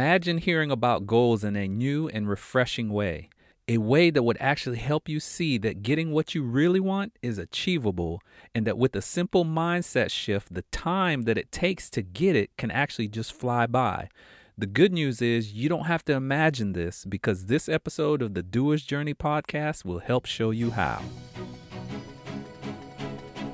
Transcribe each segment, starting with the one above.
Imagine hearing about goals in a new and refreshing way, a way that would actually help you see that getting what you really want is achievable, and that with a simple mindset shift, the time that it takes to get it can actually just fly by. The good news is you don't have to imagine this because this episode of the Doer's Journey podcast will help show you how.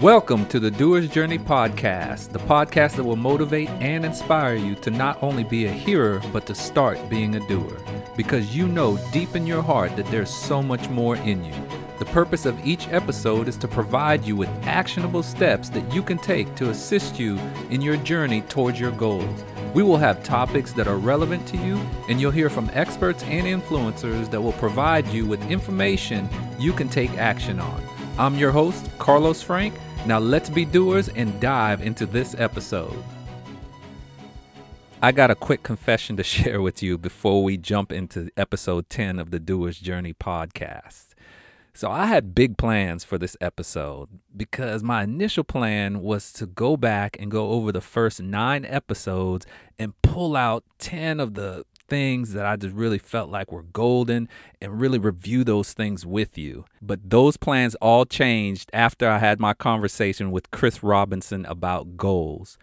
Welcome to the Doer's Journey podcast, the podcast that will motivate and inspire you to not only be a hearer, but to start being a doer. Because you know deep in your heart that there's so much more in you. The purpose of each episode is to provide you with actionable steps that you can take to assist you in your journey towards your goals. We will have topics that are relevant to you, and you'll hear from experts and influencers that will provide you with information you can take action on. I'm your host, Carlos Frank now let's be doers and dive into this episode. I got a quick confession to share with you before we jump into episode 10 of the Doer's Journey podcast. So, I had big plans for this episode because my initial plan was to go back and go over the first nine episodes and pull out 10 of the things that I just really felt like were golden and really review those things with you. But those plans all changed after I had my conversation with Chris Robinson about goals.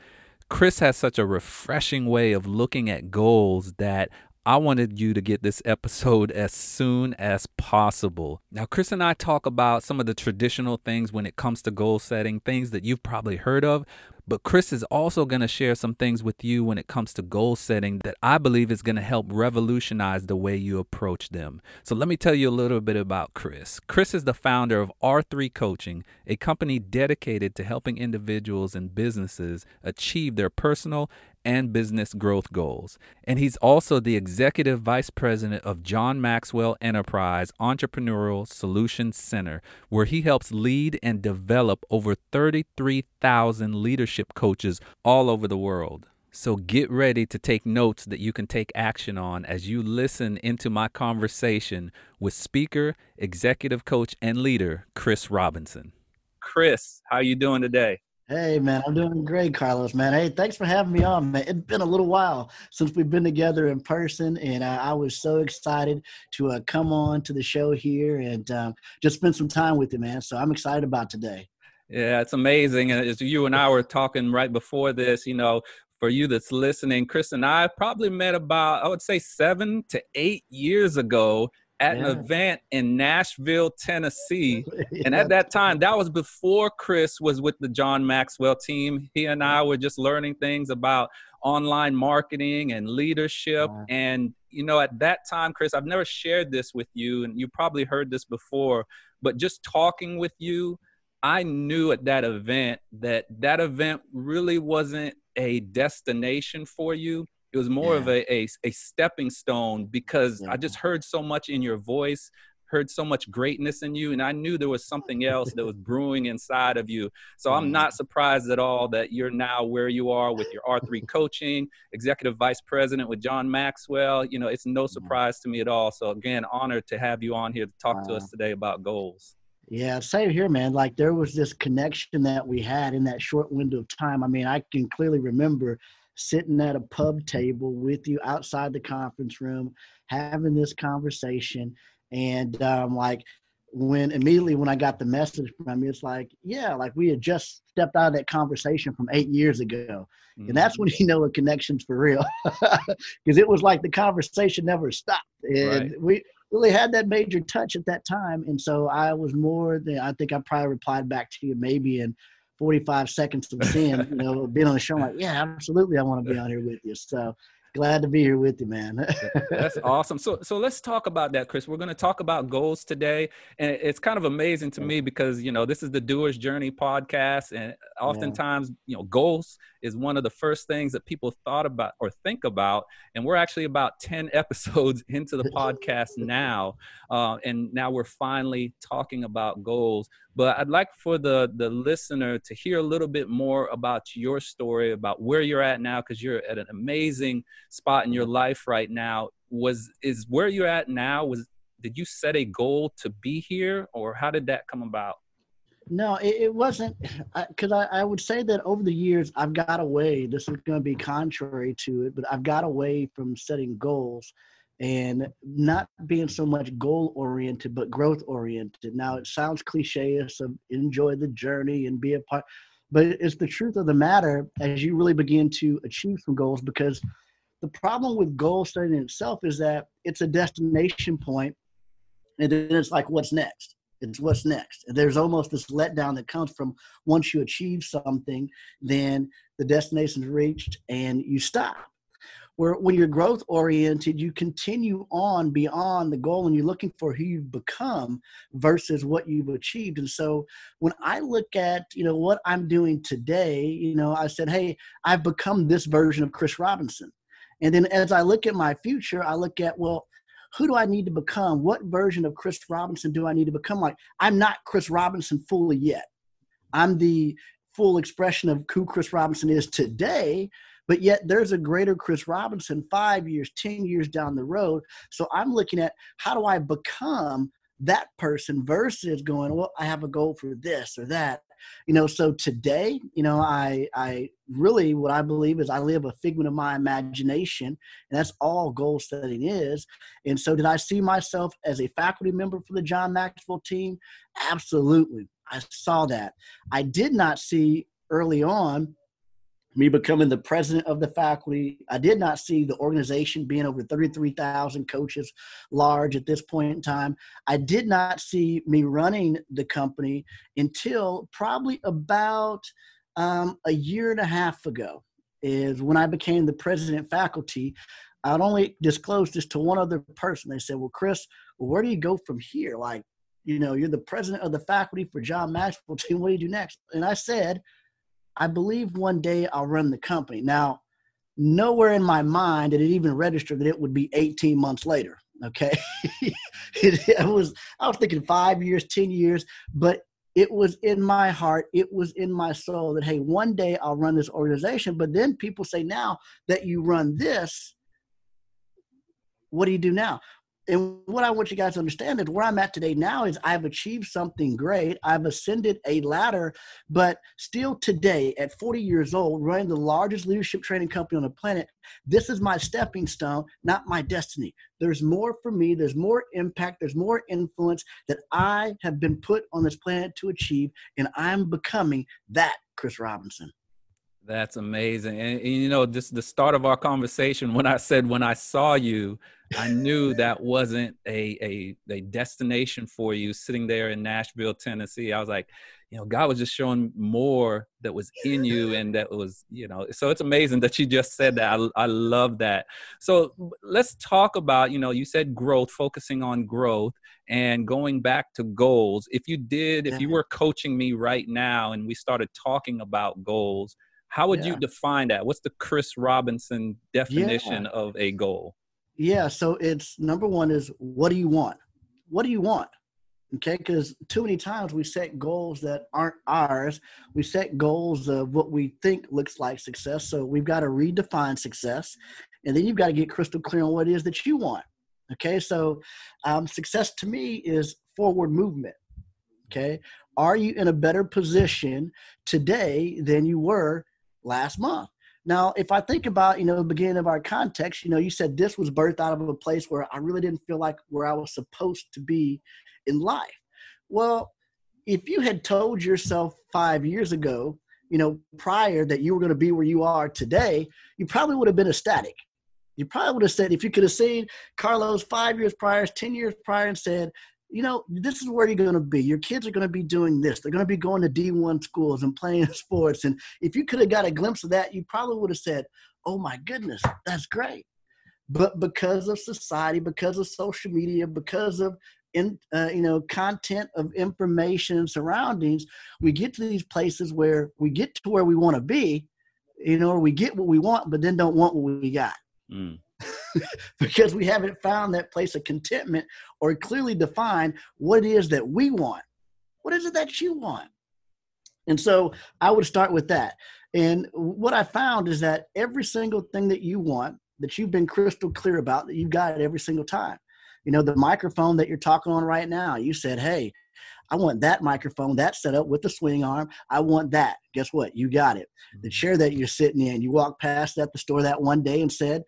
Chris has such a refreshing way of looking at goals that I wanted you to get this episode as soon as possible. Now, Chris and I talk about some of the traditional things when it comes to goal setting, things that you've probably heard of, but Chris is also going to share some things with you when it comes to goal setting that I believe is going to help revolutionize the way you approach them. So let me tell you a little bit about Chris. Chris is the founder of R3 Coaching, a company dedicated to helping individuals and businesses achieve their personal and business growth goals. And he's also the executive vice president of John Maxwell Enterprise Entrepreneurial Solutions Center, where he helps lead and develop over 33,000 leadership coaches all over the world. So get ready to take notes that you can take action on as you listen into my conversation with speaker, executive coach, and leader Chris Robinson. Chris, how are you doing today? Hey man, I'm doing great, Carlos. Man, hey, thanks for having me on, man. It's been a little while since we've been together in person, and uh, I was so excited to uh, come on to the show here and um, just spend some time with you, man. So I'm excited about today. Yeah, it's amazing. And as you and I were talking right before this, you know, for you that's listening, Chris and I probably met about, I would say, seven to eight years ago at yeah. an event in Nashville, Tennessee. yeah. And at that time, that was before Chris was with the John Maxwell team. He and I were just learning things about online marketing and leadership. Yeah. And, you know, at that time, Chris, I've never shared this with you, and you probably heard this before, but just talking with you, I knew at that event that that event really wasn't a destination for you it was more yeah. of a, a, a stepping stone because yeah. I just mm-hmm. heard so much in your voice, heard so much greatness in you, and I knew there was something else that was brewing inside of you. So I'm mm-hmm. not surprised at all that you're now where you are with your R3 coaching, executive vice president with John Maxwell. You know, it's no mm-hmm. surprise to me at all. So again, honored to have you on here to talk to us today about goals. Yeah, same here, man. Like there was this connection that we had in that short window of time. I mean, I can clearly remember sitting at a pub table with you outside the conference room, having this conversation. And um, like when immediately when I got the message from you, it's like, yeah, like we had just stepped out of that conversation from eight years ago. Mm-hmm. And that's when you know a connection's for real. Because it was like the conversation never stopped. And right. we really had that major touch at that time. And so I was more than I think I probably replied back to you maybe in 45 seconds of seeing, you know, being on the show. I'm like, yeah, absolutely. I want to be on here with you. So glad to be here with you, man. That's awesome. So, so let's talk about that, Chris. We're going to talk about goals today, and it's kind of amazing to me because you know this is the Doer's Journey podcast, and oftentimes yeah. you know goals is one of the first things that people thought about or think about, and we're actually about ten episodes into the podcast now, uh, and now we're finally talking about goals. But I'd like for the the listener to hear a little bit more about your story, about where you're at now, because you're at an amazing spot in your life right now. Was is where you're at now? Was did you set a goal to be here, or how did that come about? No, it, it wasn't because I, I, I, would say that over the years I've got away. This is going to be contrary to it, but I've got away from setting goals and not being so much goal oriented but growth oriented. Now it sounds cliche of enjoy the journey and be a part, but it's the truth of the matter as you really begin to achieve some goals because the problem with goal setting itself is that it's a destination point and then it's like what's next? It's what's next. There's almost this letdown that comes from once you achieve something then the destination is reached and you stop where when you're growth oriented you continue on beyond the goal and you're looking for who you've become versus what you've achieved and so when i look at you know what i'm doing today you know i said hey i've become this version of chris robinson and then as i look at my future i look at well who do I need to become? What version of Chris Robinson do I need to become like? I'm not Chris Robinson fully yet. I'm the full expression of who Chris Robinson is today, but yet there's a greater Chris Robinson five years, 10 years down the road. So I'm looking at how do I become that person versus going, well, I have a goal for this or that. You know so today you know i i really what i believe is i live a figment of my imagination and that's all goal setting is. And so did i see myself as a faculty member for the john maxwell team? Absolutely. I saw that. I did not see early on me becoming the president of the faculty. I did not see the organization being over 33,000 coaches large at this point in time. I did not see me running the company until probably about um, a year and a half ago, is when I became the president faculty. I'd only disclosed this to one other person. They said, Well, Chris, where do you go from here? Like, you know, you're the president of the faculty for John Maxwell team. What do you do next? And I said, I believe one day I'll run the company. Now, nowhere in my mind did it even register that it would be 18 months later. Okay. it, it, was, I was thinking five years, 10 years, but it was in my heart, it was in my soul that, hey, one day I'll run this organization. But then people say now that you run this, what do you do now? And what I want you guys to understand is where I'm at today now is I've achieved something great. I've ascended a ladder, but still today, at 40 years old, running the largest leadership training company on the planet, this is my stepping stone, not my destiny. There's more for me, there's more impact, there's more influence that I have been put on this planet to achieve, and I'm becoming that Chris Robinson. That's amazing. And, and, you know, just the start of our conversation when I said when I saw you, I knew that wasn't a, a a destination for you sitting there in Nashville, Tennessee. I was like, you know, God was just showing more that was in you and that was, you know, so it's amazing that you just said that. I, I love that. So let's talk about, you know, you said growth, focusing on growth and going back to goals. If you did, if you were coaching me right now and we started talking about goals, how would yeah. you define that? What's the Chris Robinson definition yeah. of a goal? Yeah, so it's number one is what do you want? What do you want? Okay, because too many times we set goals that aren't ours. We set goals of what we think looks like success. So we've got to redefine success. And then you've got to get crystal clear on what it is that you want. Okay, so um, success to me is forward movement. Okay, are you in a better position today than you were last month. Now, if I think about, you know, the beginning of our context, you know, you said this was birthed out of a place where I really didn't feel like where I was supposed to be in life. Well, if you had told yourself five years ago, you know, prior that you were going to be where you are today, you probably would have been ecstatic. You probably would have said, if you could have seen Carlos five years prior, 10 years prior, and said, you know, this is where you're going to be. Your kids are going to be doing this. They're going to be going to D1 schools and playing sports. And if you could have got a glimpse of that, you probably would have said, oh my goodness, that's great. But because of society, because of social media, because of in, uh, you know content of information and surroundings, we get to these places where we get to where we want to be, you know, or we get what we want, but then don't want what we got. Mm. because we haven't found that place of contentment or clearly defined what it is that we want. What is it that you want? And so I would start with that. And what I found is that every single thing that you want, that you've been crystal clear about, that you've got it every single time. You know, the microphone that you're talking on right now, you said, hey, I want that microphone, that setup with the swing arm. I want that. Guess what? You got it. The mm-hmm. chair that you're sitting in, you walked past at the store that one day and said,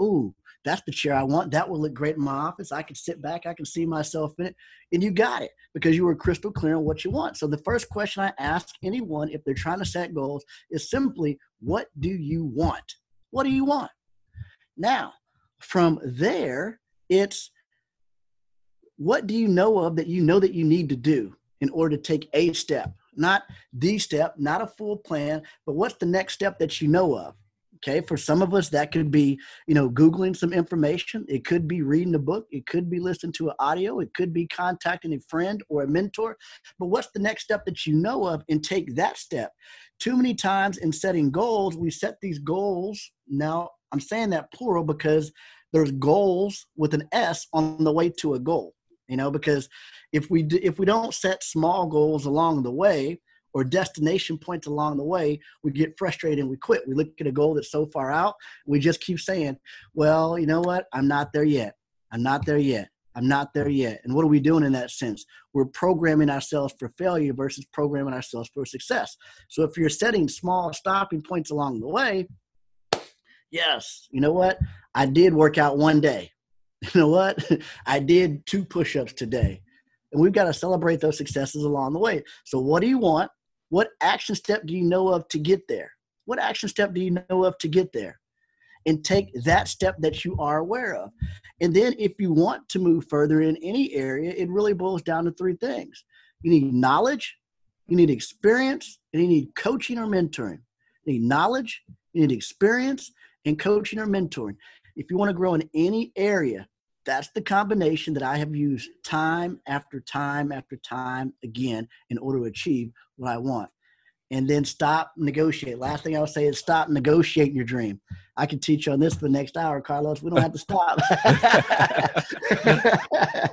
Ooh, that's the chair I want. That will look great in my office. I can sit back, I can see myself in it. And you got it because you were crystal clear on what you want. So the first question I ask anyone if they're trying to set goals is simply, What do you want? What do you want? Now, from there, it's what do you know of that you know that you need to do in order to take a step not the step not a full plan but what's the next step that you know of okay for some of us that could be you know googling some information. It could be reading a book. It could be listening to an audio. It could be contacting a friend or a mentor. But what's the next step that you know of and take that step? Too many times in setting goals we set these goals. Now i'm saying that plural because there's goals with an s on the way to a goal you know because if we if we don't set small goals along the way or destination points along the way we get frustrated and we quit. We look at a goal that's so far out we just keep saying well you know what? I'm not there yet. I'm not there yet. I'm not there yet. And what are we doing in that sense? We're programming ourselves for failure versus programming ourselves for success. So if you're setting small stopping points along the way yes you know what? I did work out one day. You know what? I did two push ups today. And we've got to celebrate those successes along the way. So, what do you want? What action step do you know of to get there? What action step do you know of to get there? And take that step that you are aware of. And then, if you want to move further in any area, it really boils down to three things you need knowledge, you need experience, and you need coaching or mentoring. You need knowledge, you need experience, and coaching or mentoring if you want to grow in any area, that's the combination that I have used time after time after time again in order to achieve what I want and then stop negotiate. Last thing I'll say is stop negotiating your dream. I can teach you on this for the next hour, Carlos. We don't have to stop.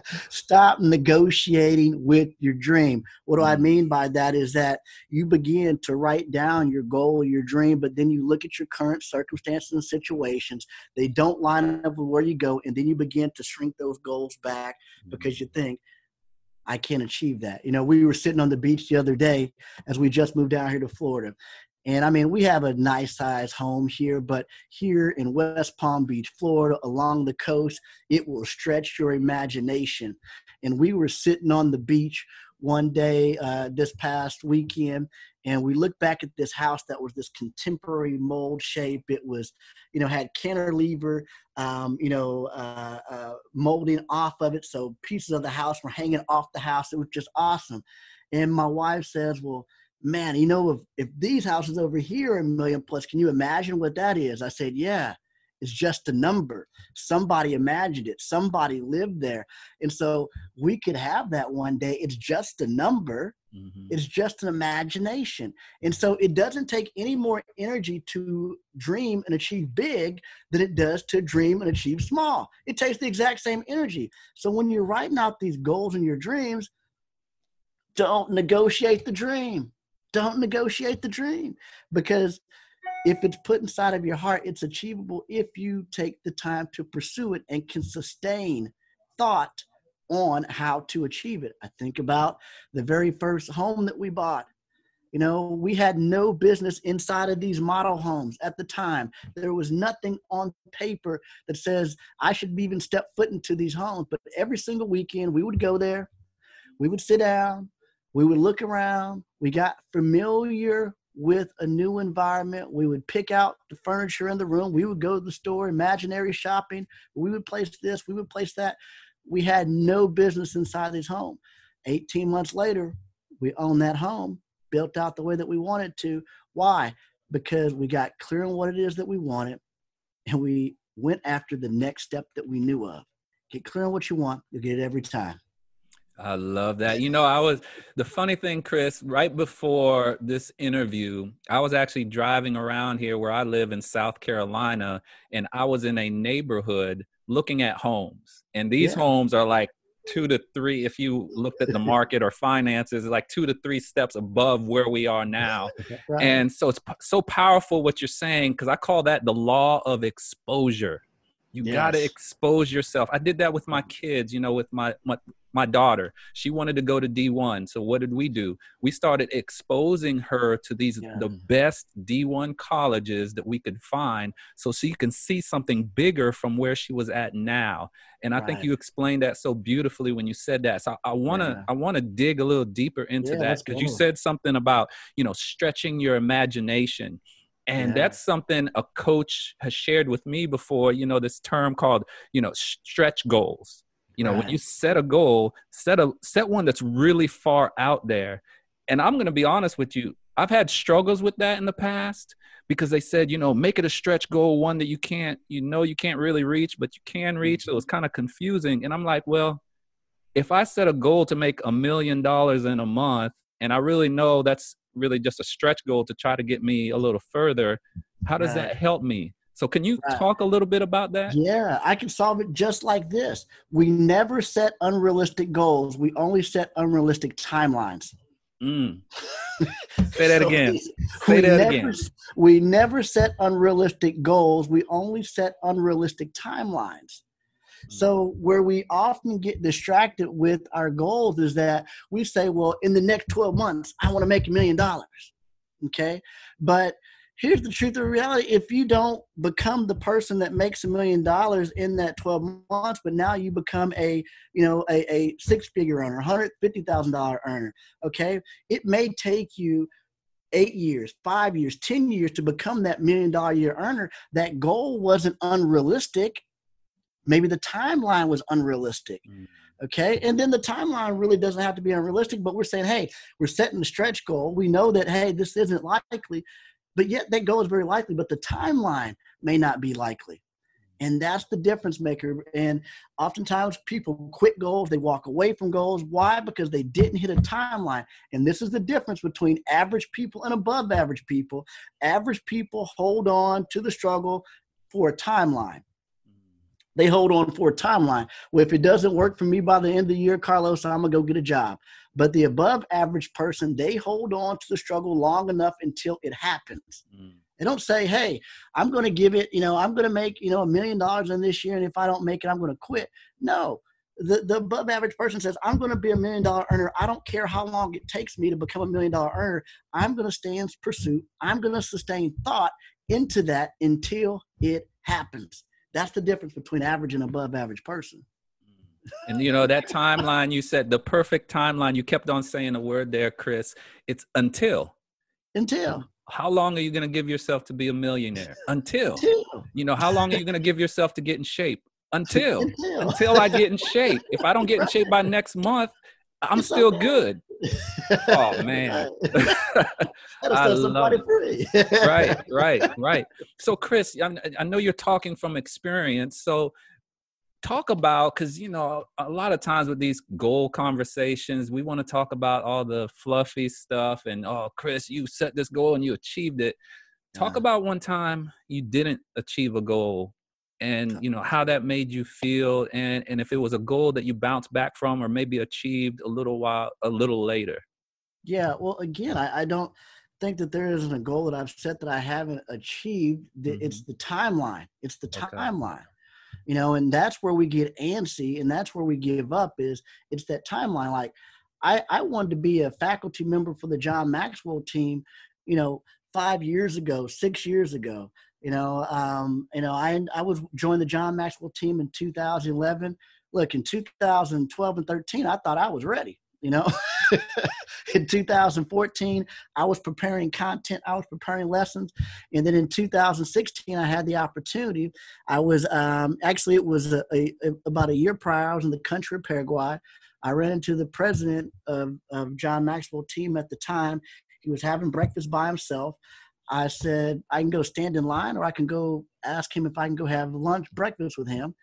stop negotiating with your dream. What do I mm-hmm. mean by that is that you begin to write down your goal, your dream, but then you look at your current circumstances and situations. They don't line up with where you go, and then you begin to shrink those goals back because you think, I can't achieve that. You know, we were sitting on the beach the other day as we just moved down here to Florida. And I mean, we have a nice size home here, but here in West Palm Beach, Florida, along the coast, it will stretch your imagination. And we were sitting on the beach one day uh, this past weekend, and we looked back at this house that was this contemporary mold shape. It was, you know, had cantilever, um, you know, uh, uh, molding off of it, so pieces of the house were hanging off the house. It was just awesome. And my wife says, "Well, man, you know, if if these houses over here are a million plus, can you imagine what that is?" I said, "Yeah." It's just a number. Somebody imagined it. Somebody lived there. And so we could have that one day. It's just a number. Mm-hmm. It's just an imagination. And so it doesn't take any more energy to dream and achieve big than it does to dream and achieve small. It takes the exact same energy. So when you're writing out these goals and your dreams, don't negotiate the dream. Don't negotiate the dream because if it's put inside of your heart, it's achievable if you take the time to pursue it and can sustain thought on how to achieve it. I think about the very first home that we bought. You know, we had no business inside of these model homes at the time. There was nothing on paper that says I should even step foot into these homes. But every single weekend, we would go there, we would sit down, we would look around. We got familiar with a new environment. We would pick out the furniture in the room. We would go to the store, imaginary shopping. We would place this, we would place that. We had no business inside this home. 18 months later, we own that home, built out the way that we wanted to. Why? Because we got clear on what it is that we wanted and we went after the next step that we knew of. Get clear on what you want, you'll get it every time. I love that. You know, I was the funny thing, Chris, right before this interview, I was actually driving around here where I live in South Carolina, and I was in a neighborhood looking at homes. And these yeah. homes are like two to three, if you looked at the market or finances, like two to three steps above where we are now. Right. And so it's so powerful what you're saying, because I call that the law of exposure You yes. got to expose yourself. I did that with my kids, you know, with my, my my daughter. She wanted to go to D1. So what did we do? We started exposing her to these yeah. the best D1 colleges that we could find so she can see something bigger from where she was at now. And I right. think you explained that so beautifully when you said that. So I want to. I want to dig a little deeper into yeah, that because you said something about, you know, stretching your imagination and yeah. that's something a coach has shared with me before you know this term called you know stretch goals you know, right. when you set a goal, set a set one that's really far out there. And I'm going to be honest with you, I've had struggles with that in the past because they said, you know, make it a stretch goal, one that you can't, you know, you can't really reach, but you can reach. So mm-hmm. kind of confusing. And I'm like, well, if I set a goal to make a million dollars in a month, and I really know that's really just a stretch goal to try to get me a little further, how does right. that help me? So can you right. talk a little bit about that? Yeah, I can solve it just like this. We never set unrealistic goals. We only set unrealistic timelines. Mm. Say that so again. We, Say that never, again. We never set unrealistic goals. We only set unrealistic timelines. So mm. where we often get distracted with our goals is that we say, well, in the next 12 months, I want to make a million dollars. Okay. But here's the truth of reality. If you don't become the person that makes a million dollars in that 12 months but now you become a you know a, a six figure earner $150000 earner okay? It may take you eight years five years ten years to become that million dollar year earner. That goal wasn't unrealistic. Maybe the timeline was unrealistic mm. okay? And then the timeline really doesn't have to be unrealistic but we're saying hey we're setting a stretch goal. We know that hey this isn't likely but yet that goal is very likely, but the timeline may not be likely. And that's the difference maker. And oftentimes people quit goals, they walk away from goals. Why? Because they didn't hit a timeline. And this is the difference between average people and above average people. Average people hold on to the struggle for a timeline. They hold on for a timeline. Well, if it doesn't work for me by the end of the year, Carlos, I'm going to go get a job. But the above average person, they hold on to the struggle long enough until it happens. Mm. They don't say, hey, I'm going to give it, you know, I'm going to make, you know, a million dollars in this year. And if I don't make it, I'm going to quit. No, the, the above average person says, I'm going to be a million dollar earner. I don't care how long it takes me to become a million dollar earner. I'm going to stay in pursuit. I'm going to sustain thought into that until it happens. That's the difference between average and above average person and you know that timeline you said the perfect timeline you kept on saying the word there chris it's until. Until. How long are you going to give yourself to be a millionaire? Until, until. you know how long are you going to give yourself to get in shape? Until. Until, until i get in shape. If i don't get in shape by next month i'm it's still okay. good. Oh man. I love right right right. So chris I, I know you're talking from experience. So talk about because you know a lot of times with these goal conversations we want to talk about all the fluffy stuff and oh chris you set this goal and you achieved it talk yeah. about one time you didn't achieve a goal and you know how that made you feel and and if it was a goal that you bounced back from or maybe achieved a little while a little later yeah well again i, I don't think that there isn't a goal that i've set that i haven't achieved mm-hmm. it's the timeline it's the okay. timeline you know and that's where we get antsy and that's where we give up is it's that timeline like i i wanted to be a faculty member for the john maxwell team you know five years ago six years ago you know um you know i i was joined the john maxwell team in 2011 look in 2012 and 13 i thought i was ready you know? In 2014 i was preparing content i was preparing lessons and then in 2016 i had the opportunity. I was um, actually it was a, a, about a year prior i was in the country of paraguay. I ran into the president of, of john maxwell team at the time. He was having breakfast by himself. I said i can go stand in line or i can go ask him if i can go have lunch breakfast with him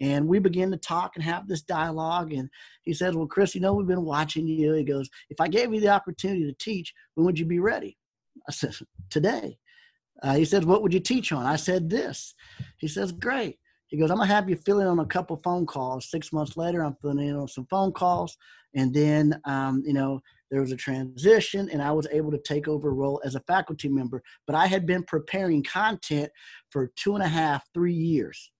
and we began to talk and have this dialogue. And he says, Well, Chris, you know, we've been watching you. He goes, If I gave you the opportunity to teach, when would you be ready? I said, Today. Uh, he said, What would you teach on? I said, This. He says, Great. He goes, I'm going to have you fill in on a couple phone calls. Six months later, I'm filling in on some phone calls. And then, um, you know, there was a transition and I was able to take over a role as a faculty member. But I had been preparing content for two and a half, three years.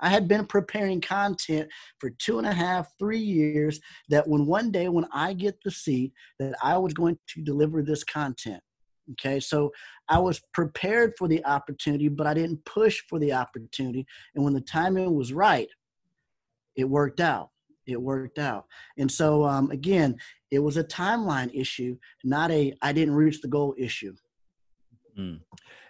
I had been preparing content for two and a half, three years that when one day when I get the seat that I was going to deliver this content. Okay, so I was prepared for the opportunity, but I didn't push for the opportunity. And when the timing was right, it worked out. It worked out. And so, um, again, it was a timeline issue, not a I didn't reach the goal issue. Mm.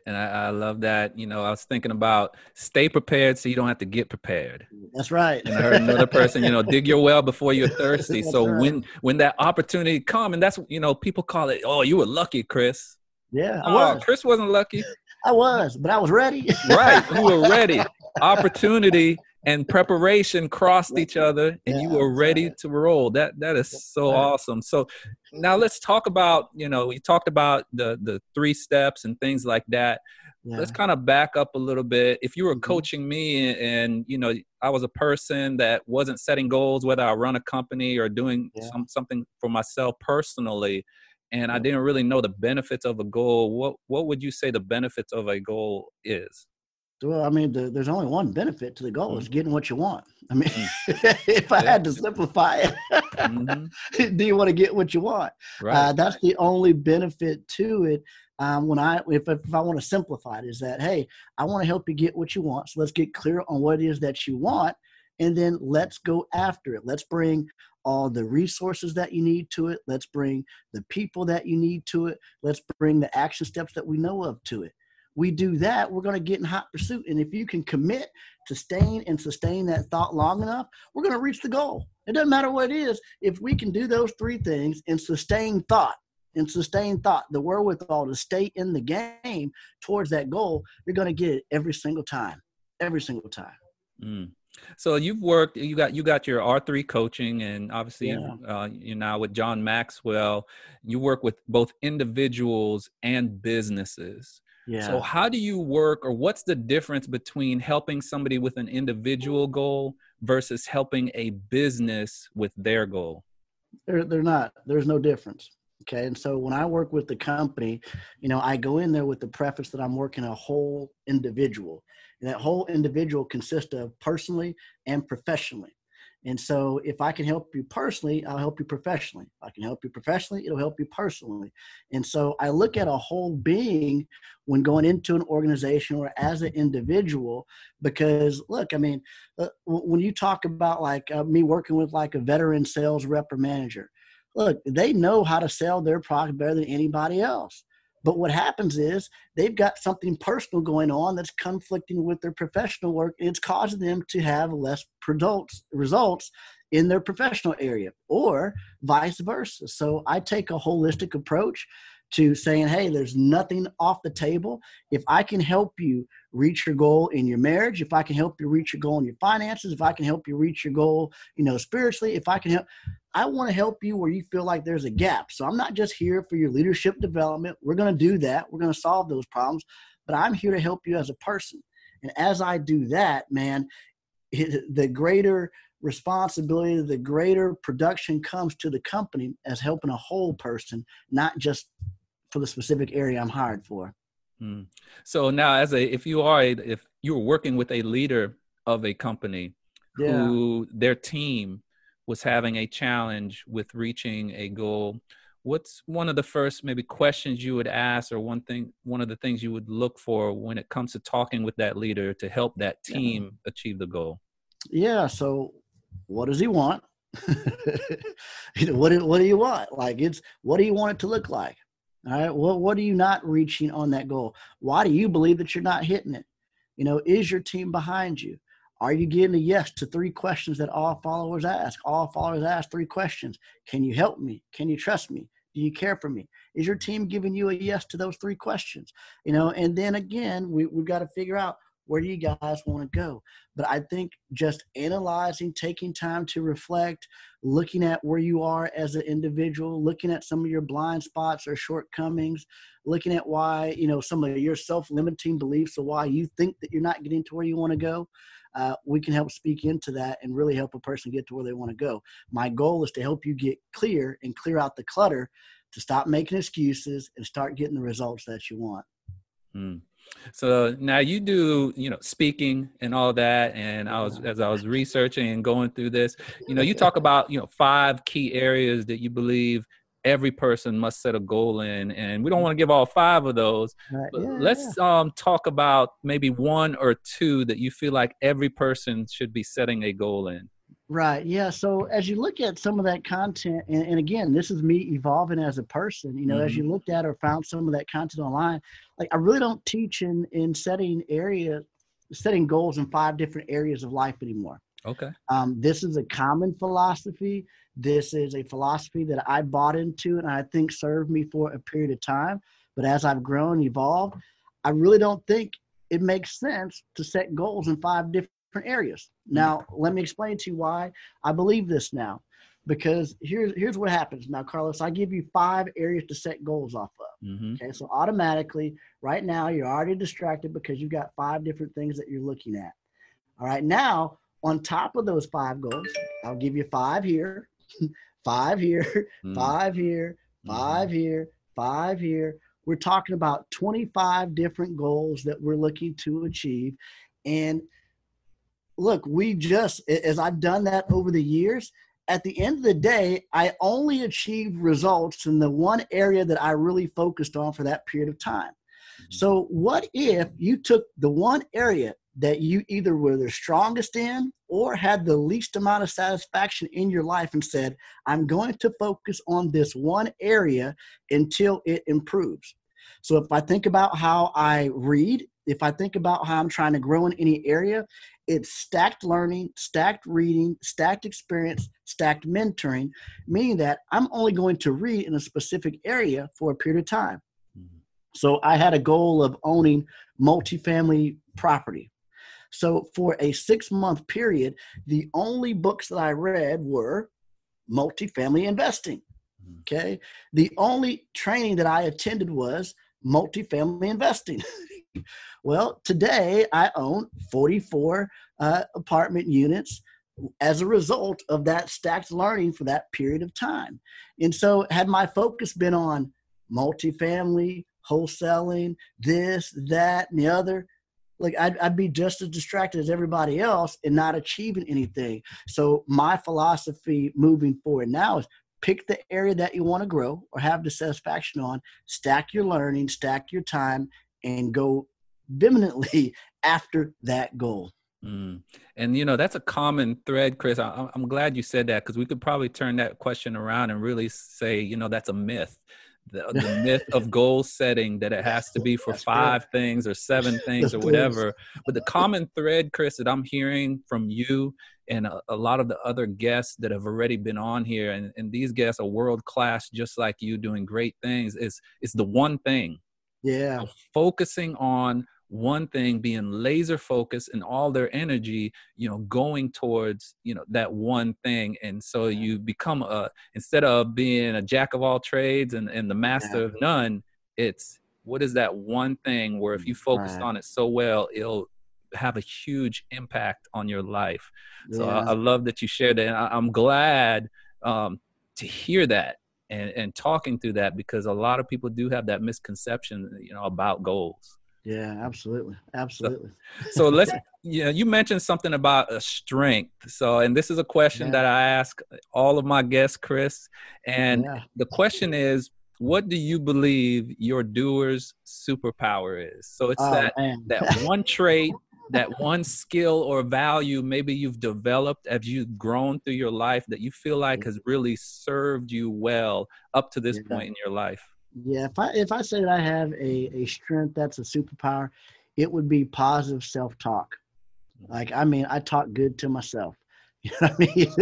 And I, I, love that. You know, I was thinking about stay prepared so you don't have to get prepared. That's right. And I heard another person, you know, dig your well before you're thirsty. so right. when when that opportunity come, and that's you know, people call it, oh, you were lucky, Chris. Yeah, I oh, was. Chris wasn't lucky. I was, but I was ready. right, you were ready. Opportunity and preparation crossed each other, and yeah, you were ready to roll. That that is so awesome. So now let's talk about you know we talked about the the three steps and things like that. Yeah. Let's kind of back up a little bit. If you were mm-hmm. coaching me and, and, you know I was a person that wasn't setting goals, whether I run a company or doing yeah. some, something for myself personally, and I didn't really know the benefits of a goal, what what would you say the benefits of a goal is? Well, I mean, the, there's only one benefit to the goal: mm-hmm. is getting what you want. I mean, mm. if I had to simplify it, mm-hmm. do you want to get what you want? Right. Uh, that's the only benefit to it. Um, when I if, if I want to simplify it, is that hey, I want to help you get what you want. So let's get clear on what it is that you want, and then let's go after it. Let's bring all the resources that you need to it. Let's bring the people that you need to it. Let's bring the action steps that we know of to it. We do that, we're going to get in hot pursuit. And if you can commit to staying and sustain that thought long enough, we're going to reach the goal. It doesn't matter what it is. If we can do those three things and sustain thought, and sustain thought, the wherewithal to stay in the game towards that goal, you're going to get it every single time. Every single time. Mm. So you've worked, you got you got your R three coaching, and obviously yeah. uh, you're now with John Maxwell. You work with both individuals and businesses. Yeah. So how do you work, or what's the difference between helping somebody with an individual goal versus helping a business with their goal? They're they're not. There's no difference. Okay. And so when I work with the company, you know, I go in there with the preface that I'm working a whole individual. And that whole individual consists of personally and professionally. And so if I can help you personally, I'll help you professionally. If I can help you professionally, it'll help you personally. And so I look at a whole being when going into an organization or as an individual, because look, I mean, uh, when you talk about like uh, me working with like a veteran sales rep or manager, look, they know how to sell their product better than anybody else. But what happens is they've got something personal going on that's conflicting with their professional work. And it's causing them to have less results results in their professional area, or vice versa. So I take a holistic approach to saying, hey, there's nothing off the table. If I can help you reach your goal in your marriage, if I can help you reach your goal in your finances, if I can help you reach your goal, you know, spiritually, if I can help, I want to help you where you feel like there's a gap. So I'm not just here for your leadership development. We're going to do that. We're going to solve those problems, but I'm here to help you as a person. And as I do that, man, the greater responsibility, the greater production comes to the company as helping a whole person, not just for the specific area I'm hired for. Hmm. So now, as a if you are a, if you're working with a leader of a company yeah. who their team was having a challenge with reaching a goal, what's one of the first maybe questions you would ask, or one thing, one of the things you would look for when it comes to talking with that leader to help that team achieve the goal? Yeah. So, what does he want? what, what do you want? Like, it's what do you want it to look like? All right. Well, what are you not reaching on that goal? Why do you believe that you're not hitting it? You know, is your team behind you? Are you getting a yes to three questions that all followers ask? All followers ask three questions. Can you help me? Can you trust me? Do you care for me? Is your team giving you a yes to those three questions? You know, and then again, we, we've got to figure out where do you guys want to go? But I think just analyzing, taking time to reflect, looking at where you are as an individual, looking at some of your blind spots or shortcomings, looking at why, you know, some of your self limiting beliefs or why you think that you're not getting to where you want to go. Uh, we can help speak into that and really help a person get to where they want to go. My goal is to help you get clear and clear out the clutter to stop making excuses and start getting the results that you want. Mm. So now you do, you know, speaking and all that. And I was, as I was researching and going through this, you know, you talk about, you know, five key areas that you believe every person must set a goal in. And we don't want to give all five of those. Right. Yeah, let's yeah. um, talk about maybe one or two that you feel like every person should be setting a goal in. Right. Yeah. So as you look at some of that content, and, and again, this is me evolving as a person. You know, mm-hmm. as you looked at or found some of that content online, like I really don't teach in in setting area, setting goals in five different areas of life anymore. Okay. Um, this is a common philosophy. This is a philosophy that I bought into, and I think served me for a period of time. But as I've grown, evolved, I really don't think it makes sense to set goals in five different areas. Mm-hmm. Now, let me explain to you why I believe this now. Because here's here's what happens. Now, Carlos, I give you five areas to set goals off of. Mm-hmm. Okay, so automatically, right now, you're already distracted because you've got five different things that you're looking at. All right, now on top of those five goals, I'll give you five here, five here, mm-hmm. five here, five here, five here. We're talking about 25 different goals that we're looking to achieve. And look, we just, as I've done that over the years, at the end of the day, I only achieved results in the one area that I really focused on for that period of time. Mm-hmm. So, what if you took the one area that you either were the strongest in or had the least amount of satisfaction in your life and said, I'm going to focus on this one area until it improves? So, if I think about how I read, if I think about how I'm trying to grow in any area, it's stacked learning, stacked reading, stacked experience, stacked mentoring, meaning that I'm only going to read in a specific area for a period of time. Mm-hmm. So I had a goal of owning multifamily property. So for a six month period, the only books that I read were multifamily investing. Mm-hmm. Okay. The only training that I attended was multifamily investing. well, today I own 44 uh, apartment units as a result of that stacked learning for that period of time. And so, had my focus been on multifamily, wholesaling, this, that, and the other, like I'd, I'd be just as distracted as everybody else and not achieving anything. So, my philosophy moving forward now is pick the area that you want to grow or have the satisfaction on, stack your learning, stack your time, and go vehemently after that goal. Mm. And you know that's a common thread, Chris. I, am glad you said that because we could probably turn that question around and really say, you know, that's a myth. The, the myth of goal setting that it has to be for that's five things or seven things or whatever. But the common thread, Chris, that I'm hearing from you and a, a, lot of the other guests that have already been on here, and, and these guests are world class, just like you, doing great things. Is is the one thing? Yeah, so focusing on one thing being laser focused and all their energy you know going towards you know that one thing and so you become a instead of being a jack of all trades and, and the master yeah. of none it's what is that one thing where if you focus right. on it so well it'll have a huge impact on your life so yeah. I, I, love that you shared that and I, am glad um, to hear that and, and talking through that because a lot of people do have that misconception you know about goals yeah, absolutely, absolutely. So, so let's. You know, you mentioned something about a strength. So, and this is a question yeah. that I ask all of my guests, Chris. And yeah. the question is, what do you believe your doer's superpower is? So it's oh, that man. that one trait, that one skill or value maybe you've developed as you've grown through your life that you feel like has really served you well up to this yeah. point in your life. Yeah, if I if I said I have a, a strength that's a superpower, it would be positive self talk. Like I mean, I talk good to myself. You know I mean?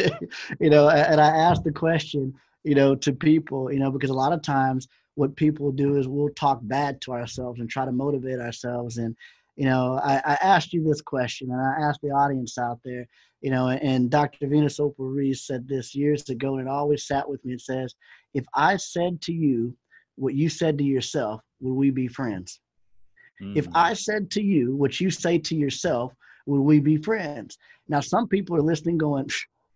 you know, and I ask the question, you know, to people, you know, because a lot of times what people do is we'll talk bad to ourselves and try to motivate ourselves. And, you know, I, I asked you this question and I asked the audience out there, you know, and Dr. Venus Opal Reese said this years ago, and it always sat with me. It says, if I said to you what you said to yourself, would we be friends? Mm. If I said to you what you say to yourself, would we be friends? Now, some people are listening going,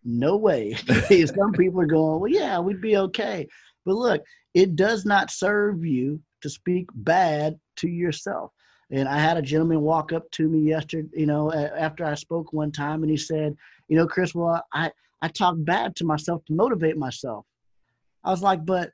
no way. some people are going, well, yeah, we'd be okay. But look, it does not serve you to speak bad to yourself. And I had a gentleman walk up to me yesterday, you know, after I spoke one time, and he said, "You know, Chris, well, I I talk bad to myself to motivate myself." I was like, "But,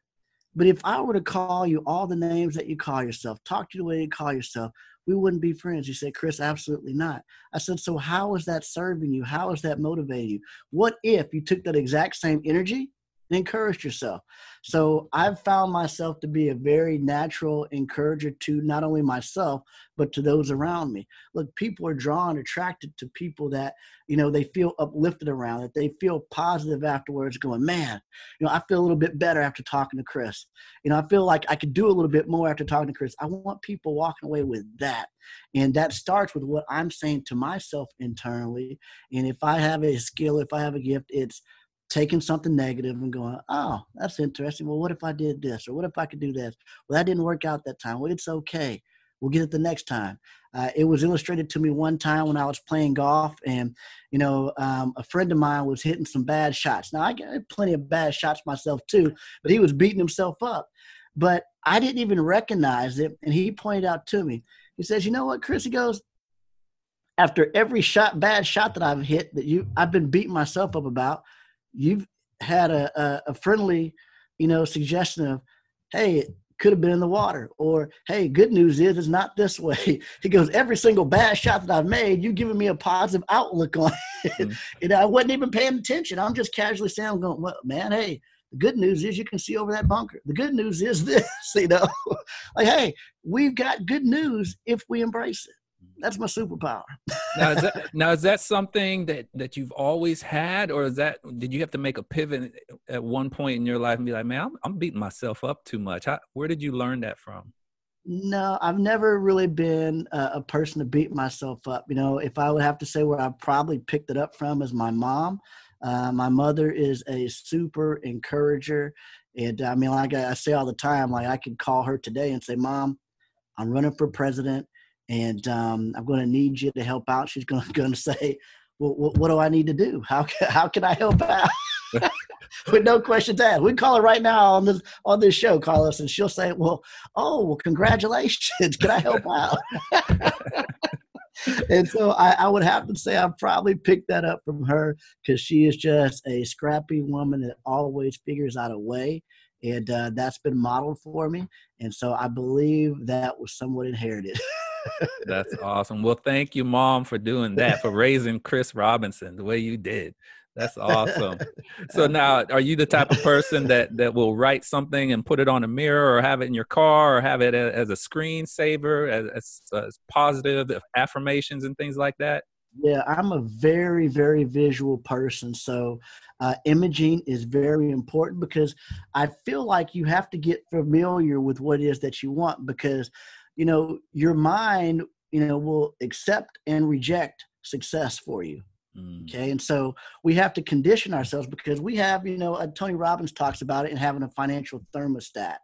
but if I were to call you all the names that you call yourself, talk to you the way you call yourself, we wouldn't be friends." You said, "Chris, absolutely not." I said, "So how is that serving you? How is that motivating you? What if you took that exact same energy?" And encouraged yourself. So I've found myself to be a very natural encourager to not only myself, but to those around me. Look, people are drawn, attracted to people that, you know, they feel uplifted around, that they feel positive afterwards, going, man, you know, I feel a little bit better after talking to Chris. You know, I feel like I could do a little bit more after talking to Chris. I want people walking away with that. And that starts with what I'm saying to myself internally. And if I have a skill, if I have a gift, it's taking something negative and going, oh, that's interesting. Well, what if I did this? Or what if I could do this? Well, that didn't work out that time. Well, it's okay. We'll get it the next time. Uh, it was illustrated to me one time when I was playing golf, and you know, um, a friend of mine was hitting some bad shots. Now I got plenty of bad shots myself too, but he was beating himself up. But I didn't even recognize it, and he pointed out to me. He says, "You know what, Chris?" He goes, "After every shot, bad shot that I've hit, that you, I've been beating myself up about." You've had a, a, a friendly, you know, suggestion of, hey, it could have been in the water, or hey, good news is it's not this way. He goes, every single bad shot that I've made, you've given me a positive outlook on it. Mm-hmm. and I wasn't even paying attention. I'm just casually saying, I'm going, well, man, hey, the good news is you can see over that bunker. The good news is this, you know, like, hey, we've got good news if we embrace it that's my superpower. now, is that, now, is that something that that you've always had, or is that did you have to make a pivot at one point in your life and be like, man, I'm, I'm beating myself up too much? How, where did you learn that from? No, I've never really been a, a, person to beat myself up. You know, if I would have to say where I probably picked it up from is my mom. Uh, my mother is a super encourager, and I mean, like I, I say all the time, like I could call her today and say, "Mom, I'm running for president." And um, I'm going to need you to help out. She's going to say, well, what, what, do I need to do? How can, how can I help out? With no questions asked. We call her right now on this on this show, Carlos, and she'll say, "Well, oh, well, congratulations! Can I help out?" and so I, I, would have to say I probably picked that up from her because she is just a scrappy woman that always figures out a way, and uh, that's been modeled for me. And so I believe that was somewhat inherited. That's awesome. Well, thank you, mom, for doing that, for raising Chris Robinson the way you did. That's awesome. so now, are you the type of person that that will write something and put it on a mirror, or have it in your car, or have it as a screensaver, as, as, as positive affirmations and things like that? Yeah, I'm a very, very visual person. So, uh, imaging is very important because I feel like you have to get familiar with what it is that you want because you know your mind you know will accept and reject success for you mm. okay? And so we have to condition ourselves because we have you know uh, tony robbins talks about it and having a financial thermostat.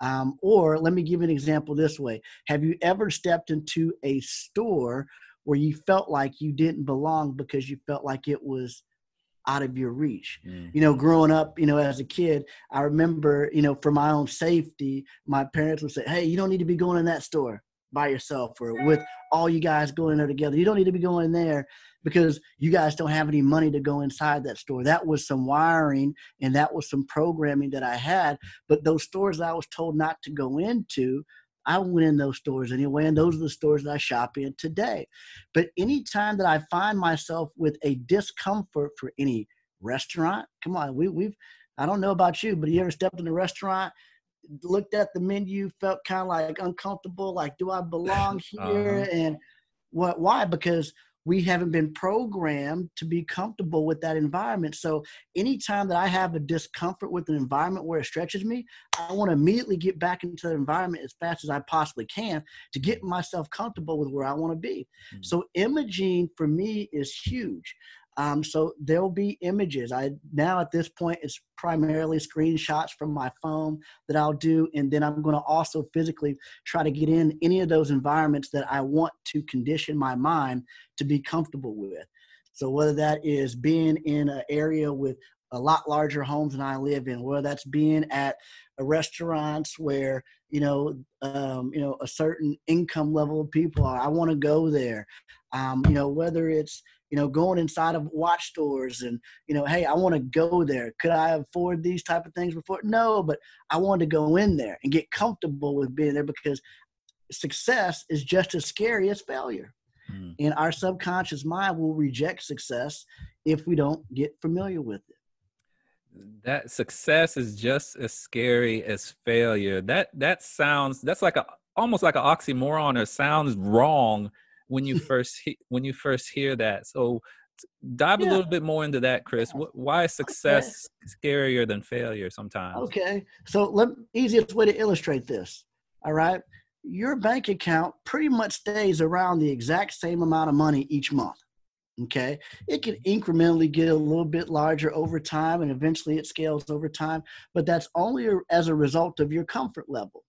Um, or let me give you an example this way. Have you ever stepped into a store where you felt like you didn't belong because you felt like it was out of your reach. Mm. You know, growing up, you know, as a kid, I remember, you know, for my own safety, my parents would say, Hey, you don't need to be going in that store by yourself or with all you guys going there together. You don't need to be going there because you guys don't have any money to go inside that store. That was some wiring and that was some programming that I had. But those stores I was told not to go into I went in those stores anyway, and those are the stores that I shop in today. But anytime that I find myself with a discomfort for any restaurant, come on, we, we've, I don't know about you, but you ever stepped in a restaurant, looked at the menu, felt kind of like uncomfortable, like, do I belong here? Uh-huh. And what, why? Because we haven't been programmed to be comfortable with that environment. So anytime that I have a discomfort with an environment where it stretches me, I want to immediately get back into the environment as fast as I possibly can to get myself comfortable with where I want to be. Mm-hmm. So imaging for me is huge. Um, so there'll be images. I now at this point it's primarily screenshots from my phone that I'll do, and then I'm going to also physically try to get in any of those environments that I want to condition my mind to be comfortable with. So whether that is being in an area with a lot larger homes than I live in, whether that's being at a restaurants where you know um, you know a certain income level of people are. I want to go there. Um, you know whether it's you know going inside of watch stores and you know hey I want to go there. Could I afford these type of things before? No, but I want to go in there and get comfortable with being there because success is just as scary as failure. Mm. And our subconscious mind will reject success if we don't get familiar with it that success is just as scary as failure that that sounds that's like a almost like an oxymoron or sounds wrong when you first he, when you first hear that so dive yeah. a little bit more into that chris why is success okay. scarier than failure sometimes okay so let easiest way to illustrate this all right your bank account pretty much stays around the exact same amount of money each month Okay. It can incrementally get a little bit larger over time and eventually it scales over time, but that's only as a result of your comfort level.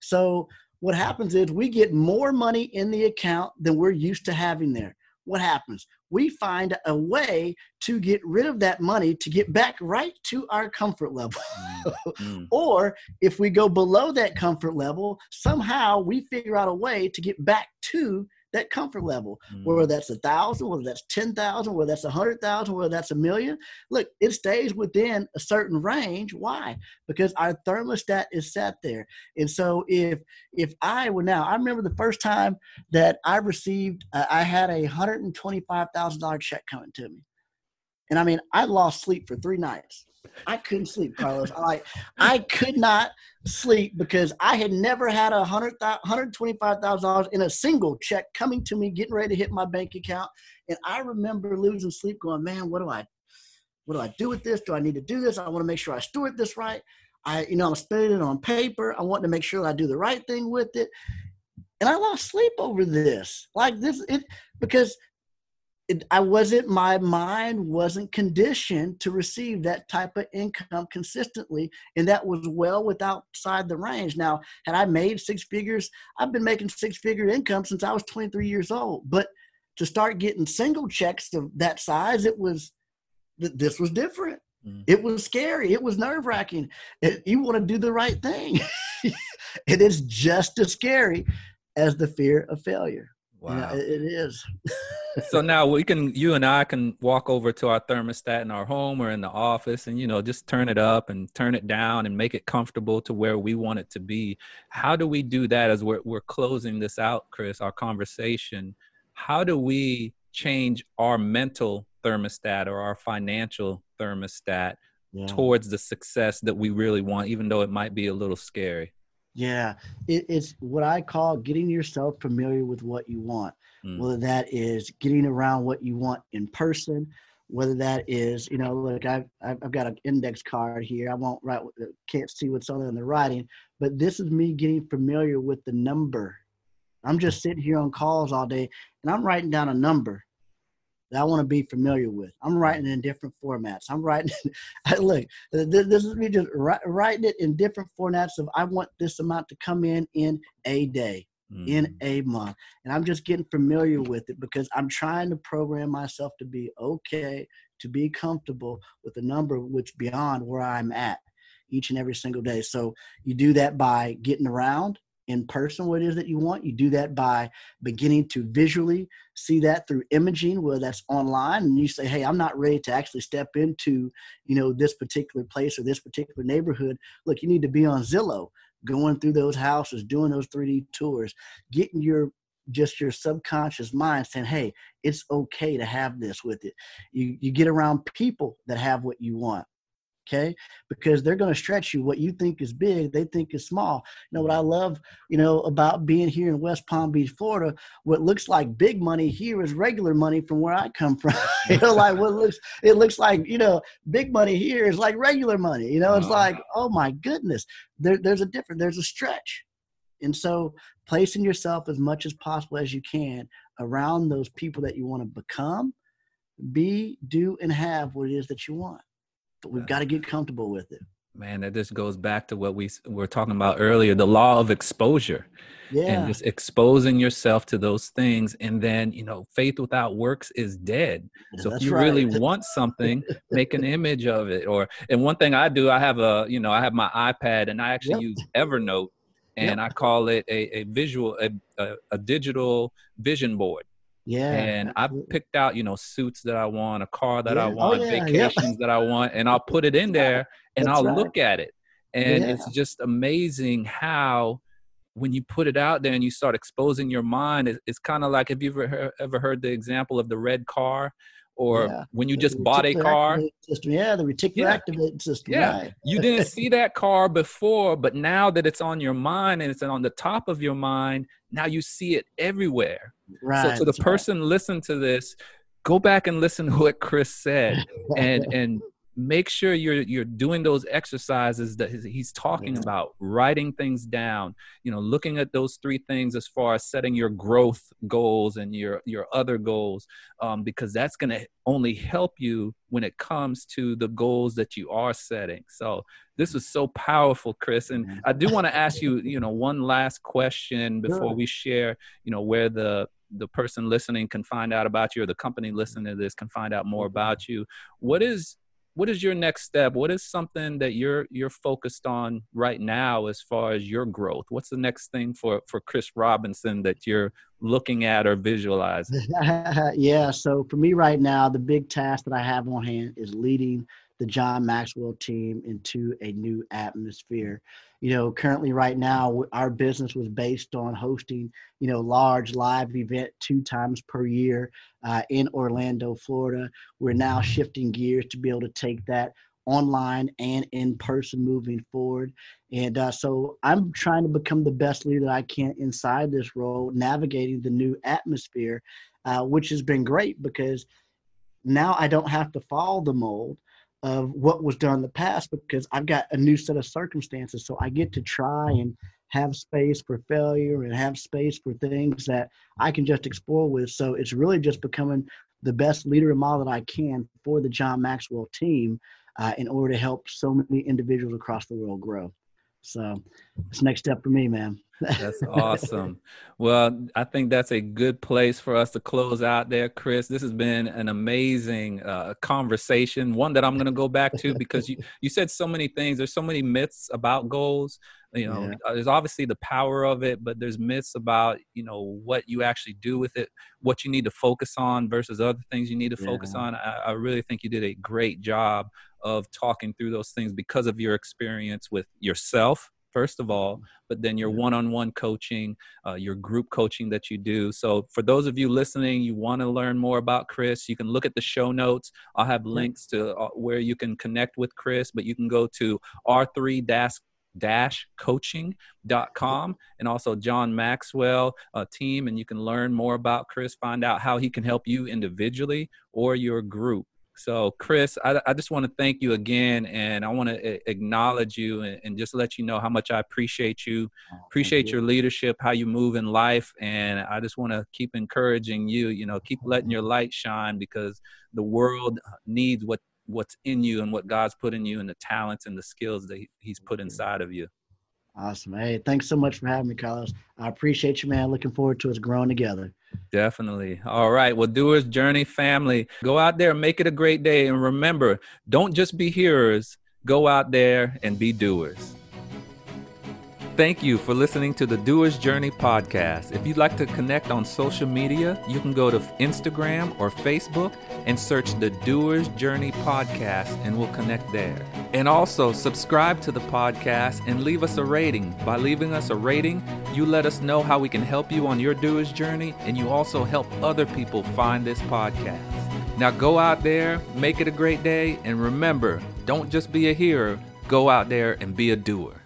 So, what happens is we get more money in the account than we're used to having there. What happens? We find a way to get rid of that money to get back right to our comfort level. mm-hmm. or if we go below that comfort level, somehow we figure out a way to get back to that comfort level, mm. whether that's a thousand, whether that's ten thousand, whether that's a hundred thousand, whether that's a million. Look, it stays within a certain range. Why? Because our thermostat is set there. And so if if I were now, I remember the first time that I received, uh, I had a hundred and twenty five thousand dollar check coming to me, and I mean, I lost sleep for three nights. I couldn't sleep, Carlos. I I could not sleep because I had never had a hundred hundred twenty five thousand dollars in a single check coming to me, getting ready to hit my bank account, and I remember losing sleep, going, "Man, what do I, what do I do with this? Do I need to do this? I want to make sure I steward this right. I, you know, I'm spending it on paper. I want to make sure I do the right thing with it." And I lost sleep over this, like this, it because it, I wasn't, my mind wasn't conditioned to receive that type of income consistently. And that was well with outside the range. Now, had I made six figures, I've been making six figure income since I was 23 years old. But to start getting single checks of that size, it was, this was different. Mm. It was scary. It was nerve wracking. You want to do the right thing. it is just as scary as the fear of failure. Wow. Yeah, it is. so now we can, you and I can walk over to our thermostat in our home or in the office and, you know, just turn it up and turn it down and make it comfortable to where we want it to be. How do we do that as we're, we're closing this out, Chris, our conversation? How do we change our mental thermostat or our financial thermostat yeah. towards the success that we really want, even though it might be a little scary? Yeah, it, it's what I call getting yourself familiar with what you want. Mm. Whether that is getting around what you want in person, whether that is, you know, look, I've I've got an index card here. I won't write, can't see what's on the writing, but this is me getting familiar with the number. I'm just sitting here on calls all day, and I'm writing down a number that I want to be familiar with. I'm writing in different formats. I'm writing, look, this is me just writing it in different formats of I want this amount to come in in a day, mm. in a month. And I'm just getting familiar with it because I'm trying to program myself to be okay, to be comfortable with a number which beyond where I'm at each and every single day. So you do that by getting around, in person what it is that you want. You do that by beginning to visually see that through imaging, whether that's online, and you say, "Hey, I'm not ready to actually step into, you know, this particular place or this particular neighborhood." Look, you need to be on Zillow, going through those houses, doing those 3D tours, getting your just your subconscious mind saying, "Hey, it's okay to have this with it." You you get around people that have what you want okay? Because they're going to stretch you. What you think is big they think is small. You know what i love you know about being here in west palm beach florida? What looks like big money here is regular money from where i come from. You know like what looks it looks like you know big money here is like regular money. You know it's uh-huh. like oh my goodness. There, there's a different there's a stretch. And so placing yourself as much as possible as you can around those people that you want to become be do and have what it is that you want but we've got to get comfortable with it. man, that just goes back to what we were talking about earlier the law of exposure. Yeah. And just exposing yourself to those things. And then, you know, faith without works is dead. So if you right. really want something, make an image of it. Or, and one thing I do, I have a, you know, I have my iPad and I actually yep. use Evernote and yep. I call it a, a visual, a, a, a digital vision board. Yeah. And I picked out, you know, suits that I want, a car that yeah. I oh, want, oh, yeah. vacations yep. that I want, and I'll put it in there and I'll right. look at it. And yeah. it's just amazing how when you put it out there and you start exposing your mind, it, it's kind of like have you ever ever heard the example of the red car? or yeah. when you just bought a car. System. Yeah, the reticular yeah. activating system. Yeah, right. you didn't see that car before, but now that it's on your mind and it's on the top of your mind, now you see it everywhere. Right. So, to the person right. listen to this, go back and listen to what Chris said, and and make sure you're you're doing those exercises that he's talking yeah. about writing things down you know looking at those three things as far as setting your growth goals and your your other goals um, because that's going to only help you when it comes to the goals that you are setting so this was so powerful chris and i do want to ask you you know one last question before we share you know where the the person listening can find out about you or the company listening to this can find out more mm-hmm. about you what is what is your next step? What is something that you're you're focused on right now as far as your growth? What's the next thing for for chris robinson that you're looking at or visualizing? Yeah so for me right now the big task that i have on hand is leading the John Maxwell team into a new atmosphere. You know, currently right now, our business was based on hosting, you know, large live event two times per year uh, in Orlando, Florida. We're now shifting gears to be able to take that online and in person moving forward. And uh, so I'm trying to become the best leader that I can inside this role, navigating the new atmosphere, uh, which has been great because now I don't have to follow the mold of what was done in the past because I've got a new set of circumstances. So I get to try and have space for failure and have space for things that I can just explore with. So it's really just becoming the best leader and model that I can for the John Maxwell team uh, in order to help so many individuals across the world grow. So it's next step for me, man. That's awesome. Well, I think that's a good place for us to close out there, Chris. This has been an amazing uh, conversation, one that I'm going to go back to because you, you said so many things. There's so many myths about goals. You know, yeah. Uh, there's obviously the power of it, but there's myths about, you know, what you actually do with it, what you need to focus on versus other things you need to yeah. focus on. I, I really think you did a great job of talking through those things because of your experience with yourself first of all, but then your one on one coaching, uh, your group coaching that you do. So, for those of you listening, you want to learn more about Chris, you can look at the show notes. I'll have links to uh, where you can connect with Chris, but you can go to r3 dash coaching.com and also john maxwell uh, team and you can learn more about chris find out how he can help you individually or your group so, Chris, I, I just want to thank you again, and I want to acknowledge you and, and, just let you know how much I appreciate you, oh, appreciate you. your leadership, how you move in life, and I just want to keep encouraging you. You know, keep letting your light shine because the world uh, needs what what's in you and what God's put in you, and the talents and the skills that He's put inside of you. Awesome. Hey, thanks so much for having me, Carlos. I appreciate you, man. Looking forward to us growing together. Definitely. All right. Well, Doers Journey family, go out there, make it a great day. And remember, don't just be hearers, go out there and be doers. Thank you for listening to the Doers Journey podcast. If you'd like to connect on social media, you can go to Instagram or Facebook and search the Doers Journey podcast and we'll connect there. And also subscribe to the podcast and leave us a rating. By leaving us a rating, you let us know how we can help you on your Doers Journey and you also help other people find this podcast. Now go out there, make it a great day, and remember, don't just be a hearer, go out there and be a doer.